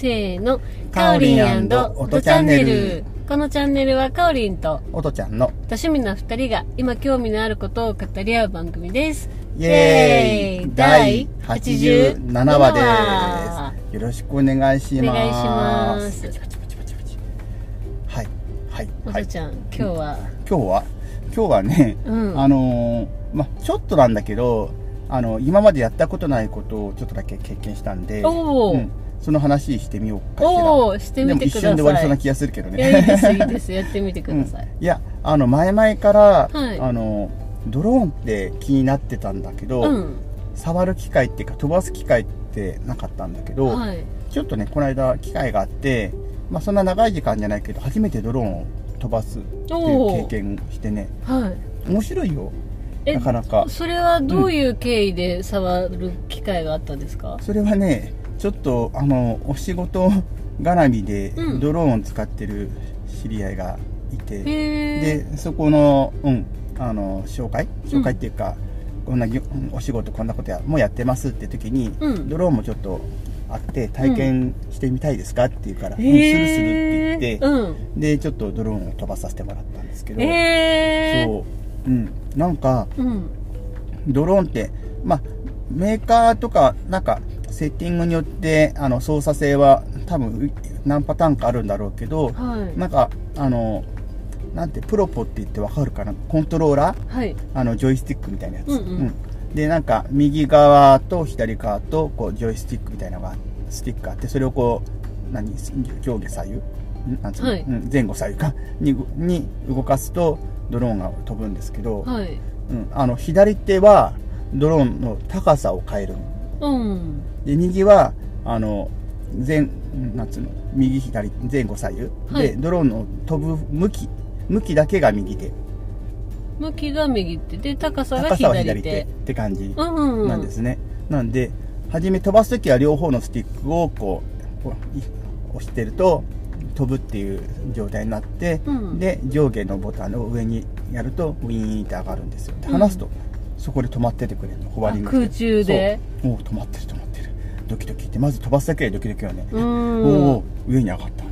せーの。かおりん音チャンネル。このチャンネルはかおりんと。おとちゃんの。多趣味な二人が今興味のあることを語り合う番組です。イエーイ。第87話です。よろしくお願いします。お願いします。はい、はい、おはい。とちゃん、今日は、今日は？今日はね、うん。あのーま、ちょっとなんだけど、あの、今までやったことないことをちょっとだけ経験したんで、うんその話してみようかしら。おーしてみてくださいでも一瞬で終わりそうな気がするけどいや、いいね。です、いいです。やってみてください。いや、あの、前々から、はいあの、ドローンって気になってたんだけど、うん。触る機会っていうか飛ばす機会ってなかったんだけど、はい。ちょっとねこの間機会があって、まあ、そんな長い時間じゃないけど初めてドローンを飛ばすっていう経験してねはい。面白いよえなかなかそれはどういう経緯で触る機会があったんですか、それはねちょっとあのお仕事絡みでうんドローンを使ってる知り合いがいて、へえ。でそこの,、うん、あの紹介？紹介っていうか、こんなぎお仕事こんなことやもうやってますって時に、うんドローンもちょっとあって体験してみたいですかって言うから、うん、すへるーするって言って、うん。でちょっとドローンを飛ばさせてもらったんですけど、えー。そう、うん、なんかうん。ドローンってまあメーカーとかなんかセッティングによってあの操作性は多分何パターンかあるんだろうけど、はい。なんかあのなんてプロポって言ってわかるかな？コントローラー？はい。あのジョイスティックみたいなやつ、うんうん。でなんか右側と左側とこうジョイスティックみたいなのがスティックがあってそれをこう何？上下左右？ん？なんつうの、はい。うん。前後左右か？にに動かすとドローンが飛ぶんですけど、はい。うん、あの左手はドローンの高さを変えるうん。で右はあの前なんつうの右左前後左右、はい。でドローンの飛ぶ向き向きだけが右手。向きが右手で、高さが左手。って感じうんうんうん。なんですね、なんで初め飛ばす時は両方のスティックをこう押してると飛ぶっていう状態になって、うん。で上下のボタンを上にやるとウィーンって上がるんですよ。でうん。離すと、そこで止まっててくれるのホバリング空中で？そう。止まってる止まってる。ドキドキって。まず飛ばすだけでドキドキはね、うおん。お上に上がった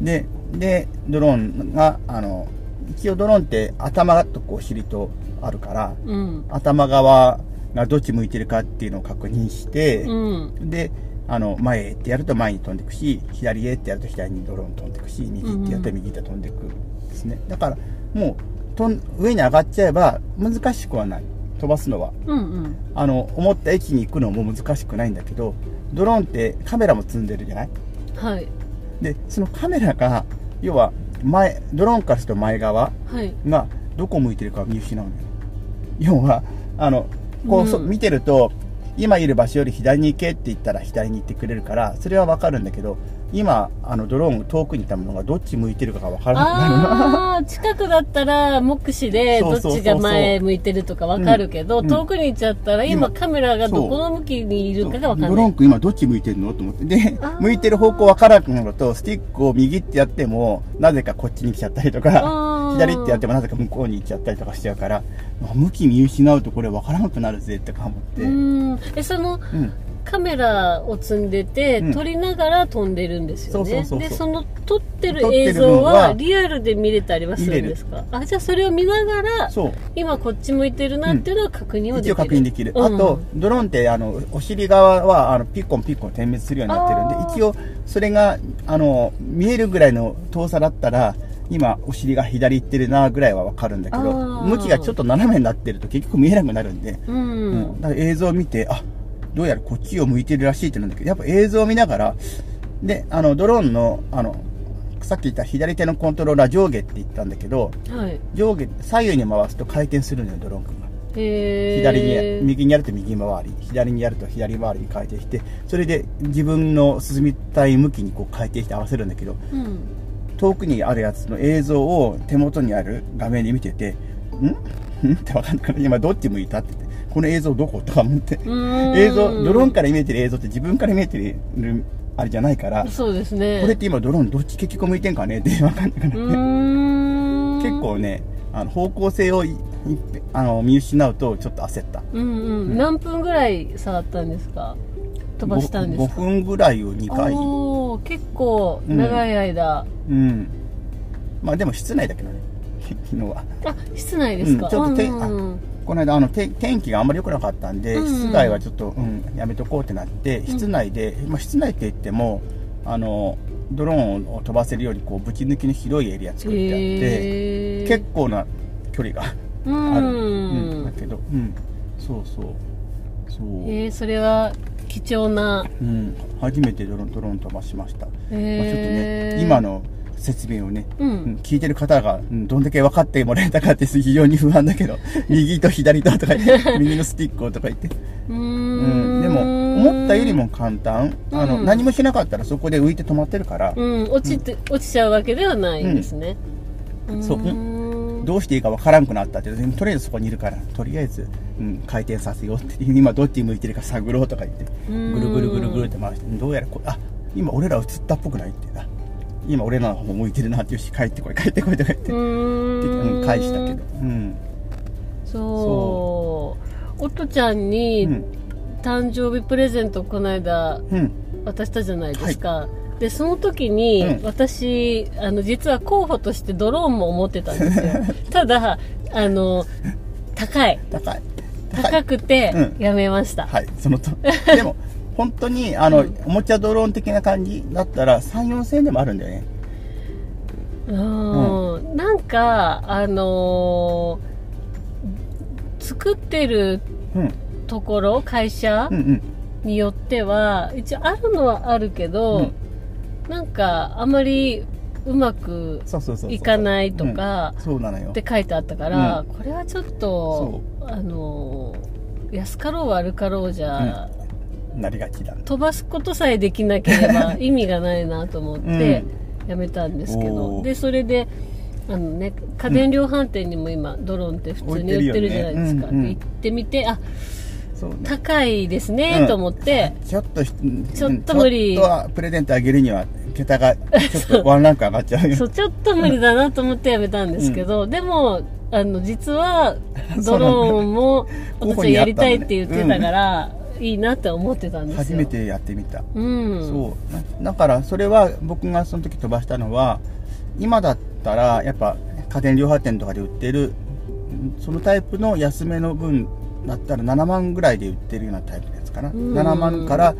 ででドローンがあの一応ドローンって頭とこう尻とあるからうん。頭側がどっち向いてるかっていうのを確認して、うん。であの前へってやると前に飛んでいくし左へってやると左にドローン飛んでいくし右ってやると右へ飛んでいくんですね、だからもうとん上に上がっちゃえば難しくはない飛ばすのはうんうん。あの思った位置に行くのも難しくないんだけどドローンってカメラも積んでるじゃない？はい。でそのカメラが要は前ドローンからすると前側はい。がどこ向いてるかを見失うのよ要はあのこう、そうん見てると今いる場所より左に行けって言ったら左に行ってくれるからそれはわかるんだけど今あのドローンが遠くにいたものがどっち向いてるかがわからなくなる近くだったら目視でどっちが前向いてるとかわかるけど、うん。遠くに行っちゃったら今今カメラがどこの向きにいるかがわかんない。ドローン君今どっち向いてるの？と思って。で向いてる方向わからなくなるとスティックを右ってやってもなぜかこっちに来ちゃったりとか左ってやってもなぜか向こうに行っちゃったりとかしちゃうからあ向き見失うとこれわからなくなるぜってか思って、ううん。ん。え、そのカメラを積んでて、うん。撮りながら飛んでるんですよね。で、その撮ってる映像分ははリアルで見れたりはするんですか？あ、じゃあそれを見ながら、今こっち向いてるなっていうのは確認はできる。一応確認できる、うん。あとドローンってあのお尻側はあのピッコンピッコン点滅するようになってるんで一応それがあの見えるぐらいの遠さだったら今お尻が左行ってるなぐらいはわかるんだけど向きがちょっと斜めになってると結局見えなくなるんで、うん。うんだから映像を見てあどうやらこっちを向いてるらしいってなんだけどやっぱ映像を見ながらであのドローンのあのさっき言った左手のコントローラー上下って言ったんだけどはい。上下左右に回すと回転するのよドローン君が。左に右にやると右回り左にやると左回りに回転してそれで自分の進みたい向きにこう回転して合わせるんだけどうん。遠くにあるやつの映像を手元にある画面で見てて「ん？ん?」って分かんない。から今どっち向いたって言ってこの映像どことか思って。映映像ドローンから見えてる映像って自分から見えてるあれじゃないからそうですね。これって今ドローンどっち結局向いてんかねって分かんなくなって。結構ねあの方向性をあの見失うとちょっと焦った。うんうん。何分ぐらい触ったんですか？飛ばしたんです 5, か分ぐらいを2回結構長い間、うん。まあでも室内だけどね。昨日は。あ室内ですか、うんちょっとてうんこの間あのて天気があんまり良くなかったんで、うん室外はちょっと、うん、やめとこうってなって室内で、まあ、室内って言ってもあのドローンを飛ばせるようにこうぶち抜きの広いエリア作ってあって、へー。結構な距離がうある、ん、うんだけど、うん、そうそう。そう、えー、それは貴重な。うん、初めてドローンドローン飛ばしました、まあ、ちょっとね今の説明をね、うん。うん聞いてる方が、うんどんだけ分かってもらえたかって非常に不安だけど 右と左ととか言って右のスティックをとか言って、うん。ん、でも思ったよりも簡単。あの、うん何もしなかったらそこで浮いて止まってるから、うん。落ちて、落ちちゃうわけではないんですね、そう。どうしていいか分からんくなったってとりあえずそこにいるから。とりあえず、うん、回転させようって今どっち向いてるか探ろうとか言って。うん。ぐるぐるぐるぐるって回して。どうやらこれあ今俺ら映ったっぽくないってあ今俺らの方向いてるなってよし帰ってこい帰ってこいとか言って、うーん。うん、返したけど。うん。そう。おとちゃんにうん。誕生日プレゼントをこの間うん。渡したじゃないですか、でその時に、うん。私あの実は候補としてドローンも思ってたんですよ。ただあの高い。高い高くてうん。やめました、はい。そのと でも本当にあの、うん。おもちゃドローン的な感じだったら3 4千円でもあるんだよね。うん。なんかあのー作ってるうん。ところ会社うんうん。によっては一応あるのはあるけど、なんかあまりうまくいかないとかって書いてあったから、うん。これはちょっとあのー安かろう悪かろうじゃ、なりがちだ飛ばすことさえできなければ 意味がないなと思ってやめたんですけど、おー。でそれであのね家電量販店にも今ドローンって普通に売ってるじゃないですか、ね。うんうんで行ってみてあそうね。高いですね、うん。と思ってちょっとひちょっと無理ちょっとはプレゼントあげるには桁がちょっとワンランク上がっちゃうよ。そうちょっと無理だなと思ってやめたんですけど、でもあの実は ドローンも私やりたいって言ってたから、いいなって思ってたんですよ。初めてやってみた、うん。そう。なだからそれは僕がその時飛ばしたのは今だったらやっぱ家電量販店とかで売ってるうんそのタイプの安めの分だったら7万ぐらいで売ってるようなタイプのやつかな、うん。7万から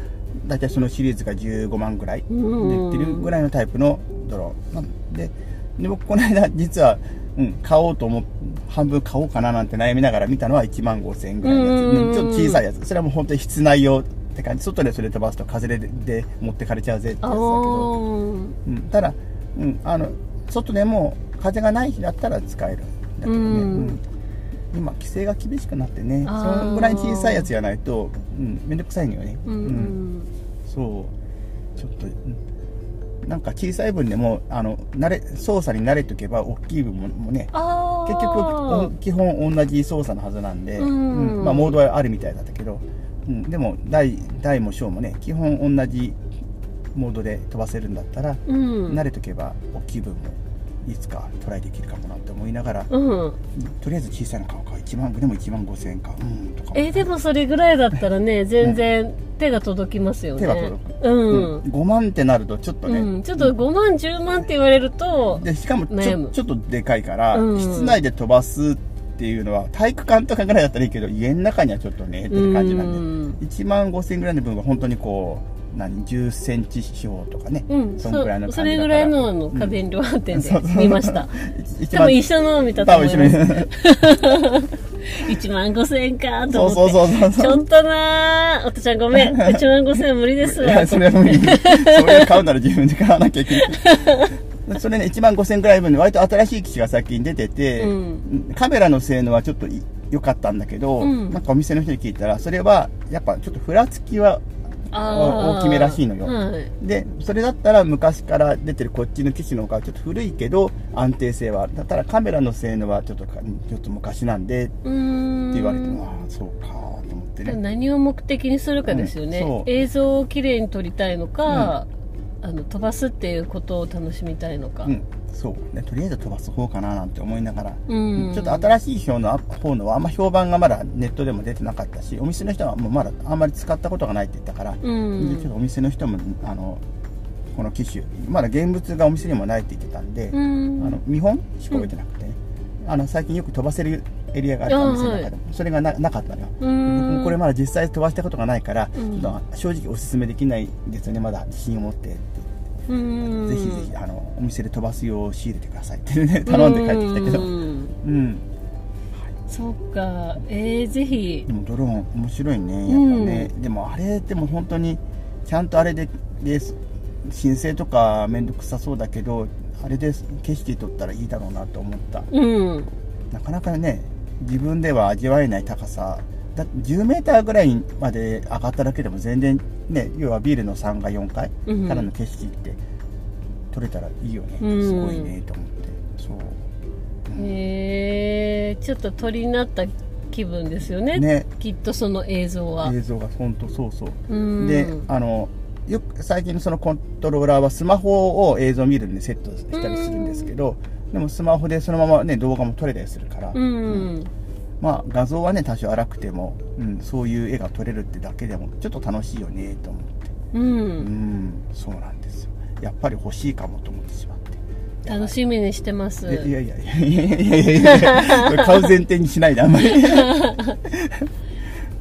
大体そのシリーズが15万ぐらいで売ってるぐらいのタイプのドローンで。で僕この間実は、うん、買おうと思っ半分買おうかななんて悩みながら見たのは1万5000円ぐらいのやつ、うんうんちょっと小さいやつ。それはもう本当に室内用って感じ。外でそれ飛ばすと風でで持ってかれちゃうぜってやつだけあど、ー。うん、ただ、うん、あの外でも風がない日だったら使える。んだけどね、うん。うん今規制が厳しくなってねそのぐらい小さいやつじゃないと、うん、めんどくさいのよね、うんうん。そう。ちょっと、うん。なんか小さい分でもあの慣れ操作に慣れとけば大きい分ももね。結局お基本同じ操作のはずなんで、うん。まあ、モードはあるみたいだったけど、うん、でも大大も小もね基本同じモードで飛ばせるんだったら、うん。慣れとけば大きい分もいつかトライできるかもなって思いながら、うん。とりあえず小さいの買お1万でも1万5000円か。うん。とか。えでもそれぐらいだったらね全然手が届きますよね。手が届く。うん、5万ってなるとちょっとね、うん、ちょっと5万10万って言われるとでしかもちょちょっとでかいから、うん。室内で飛ばすっていうのは体育館とかぐらいだったらいいけど家の中にはちょっとねっていう感じなんで、うん。1万5000円ぐらいの分は本当にこう何10センチ四方とかね、うん、そんぐらいのそれぐらいのあのうん家電量販店で見ました。一番多分一緒のを見たと思います。に1万5千円かとそう思って。ちょっとなーおとちゃんごめん。1万5千円無理ですわ。いやそれは無理それ買うなら自分で買わなきゃいけない それね1万5000円ぐらい分で割と新しい機種が最近出てて、うんカメラの性能はちょっとい良かったんだけど、うんなんかお店の人に聞いたらそれはやっぱちょっとふらつきは大きめらしいのよはい。でそれだったら昔から出てるこっちの機種の方がちょっと古いけど安定性はあるだったらカメラの性能はちょっとかちょっと昔なんでって。言われても、ああそうかと思ってね何を目的にするかですよね。うん映像をきれいに撮りたいのか、あの飛ばすっていうことを楽しみたいのか。うんそうね、とりあえず飛ばす方かななんて思いながら、うん。ちょっと新しい表の方のはあんま評判がまだネットでも出てなかったし、お店の人はもうまだあんまり使ったことがないって言ったから、うん。でちょっとお店の人も、あの、この機種、まだ現物がお店にもないって言ってたんで、うん。あの見本しか置いてなくてね、あの最近よく飛ばせるエリアがあるお店の中でも、それがななかったのよ、これまだ実際飛ばしたことがないから、うん。ちょっと正直おすすめできないんですよね。まだ自信を持ってってうんぜひぜひあのお店で飛ばすよう仕入れてください。って、ね、頼んで帰ってきたけど、うんうん、そっか。えー、ぜひ。でもドローン面白いね。やっぱね、でもあれでも本当にちゃんとあれでで申請とか面倒くさそうだけどあれで景色撮ったらいいだろうなと思った。うん。なかなかね自分では味わえない高さだって10メーターぐらいまで上がっただけでも全然ね要はビールの3階4階うんからの景色って撮れたらいいよね、うんすごいねと思って。そう、うん。えー、ちょっと鳥になった気分ですよね。ね。きっとその映像は。映像が本当そうそう。うん。であのよく最近のそのコントローラーはスマホを映像見るのにセットしたりするんですけどでもスマホでそのままね動画も撮れたりするから、うんまあ、画像はね、多少荒くても、うん、そういう絵が撮れるってだけでも、ちょっと楽しいよね、と思って。うん、うん、そうなんですよ。やっぱり欲しいかもと思ってしまって。楽しみにしてます。いやいやいやいやいやいやいや買う前提にしないであんまり。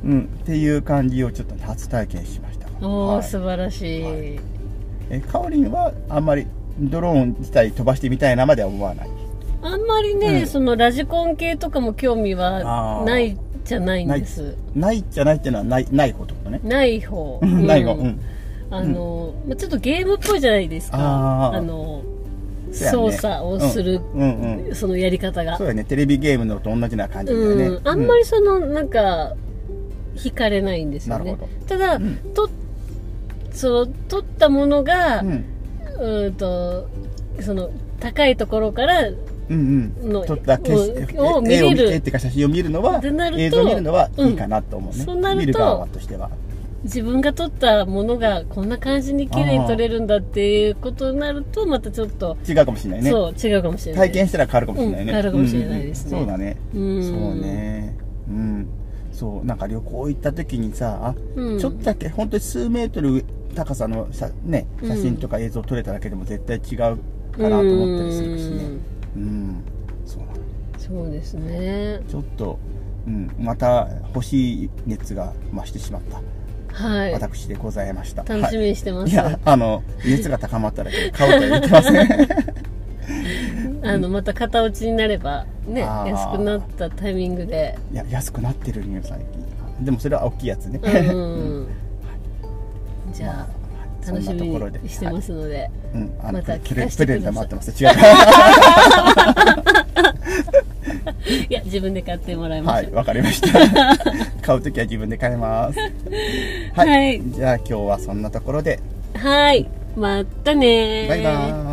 うん、っていう感じをちょっと初体験しました。おお、はい、素晴らしい、はい、えかおりんはあんまりドローン自体飛ばしてみたいなまでは思わない。あんまりね、うん。そのラジコン系とかも興味はないじゃないんです。ないじゃないっていうのはないない方ってことね。ない方、ない方。ううん。んあの、まあちょっとゲームっぽいじゃないですか。あー。の操作をする、うん。うんうん。そのやり方が。そうやね。テレビゲームのと同じな感じだよね、うん、あんまりそのなんか惹かれないんですよね。ただ、うん。とその撮ったものがう、んとその高いところからうんうん。の撮った景色をを見絵を見れるてっていうか写真を見るのは映像を見るのはいいかなと思うね、うん。そうなると見る側としては。自分が撮ったものがこんな感じに綺麗に撮れるんだっていうことになるとまたちょっと、違うかもしれないね。そう違うかもしれない。体験したら変わるかもしれないね、うん変わるかもしれないですね。うんうんそうだね。うん。そうね。うん。そうなんか旅行行った時にさあ、うん。ちょっとだけ本当に数メートル高さの写,、ね、写真とか映像撮れただけでも絶対違うかなと思ったりするしそうですね。ちょっと、うん、また欲しい熱が増してしまった。はい。私でございました、楽しみにしてます、い。やあの熱が高まったら買うとは言ってません。あのまた型落ちになればね安くなったタイミングで。いや安くなってるんよ最近。でもそれは大きいやつね、うんじゃあ、まあ楽しみにしてますので、うん、あのまた聞かせてプレください。ゼント待ってます。違う。い、や自分で買ってもらいまはい、しょう、わかりました。買うときは自分で買います。はい。はいじゃあ今日はそんなところで、はいまたねーバイバーイ。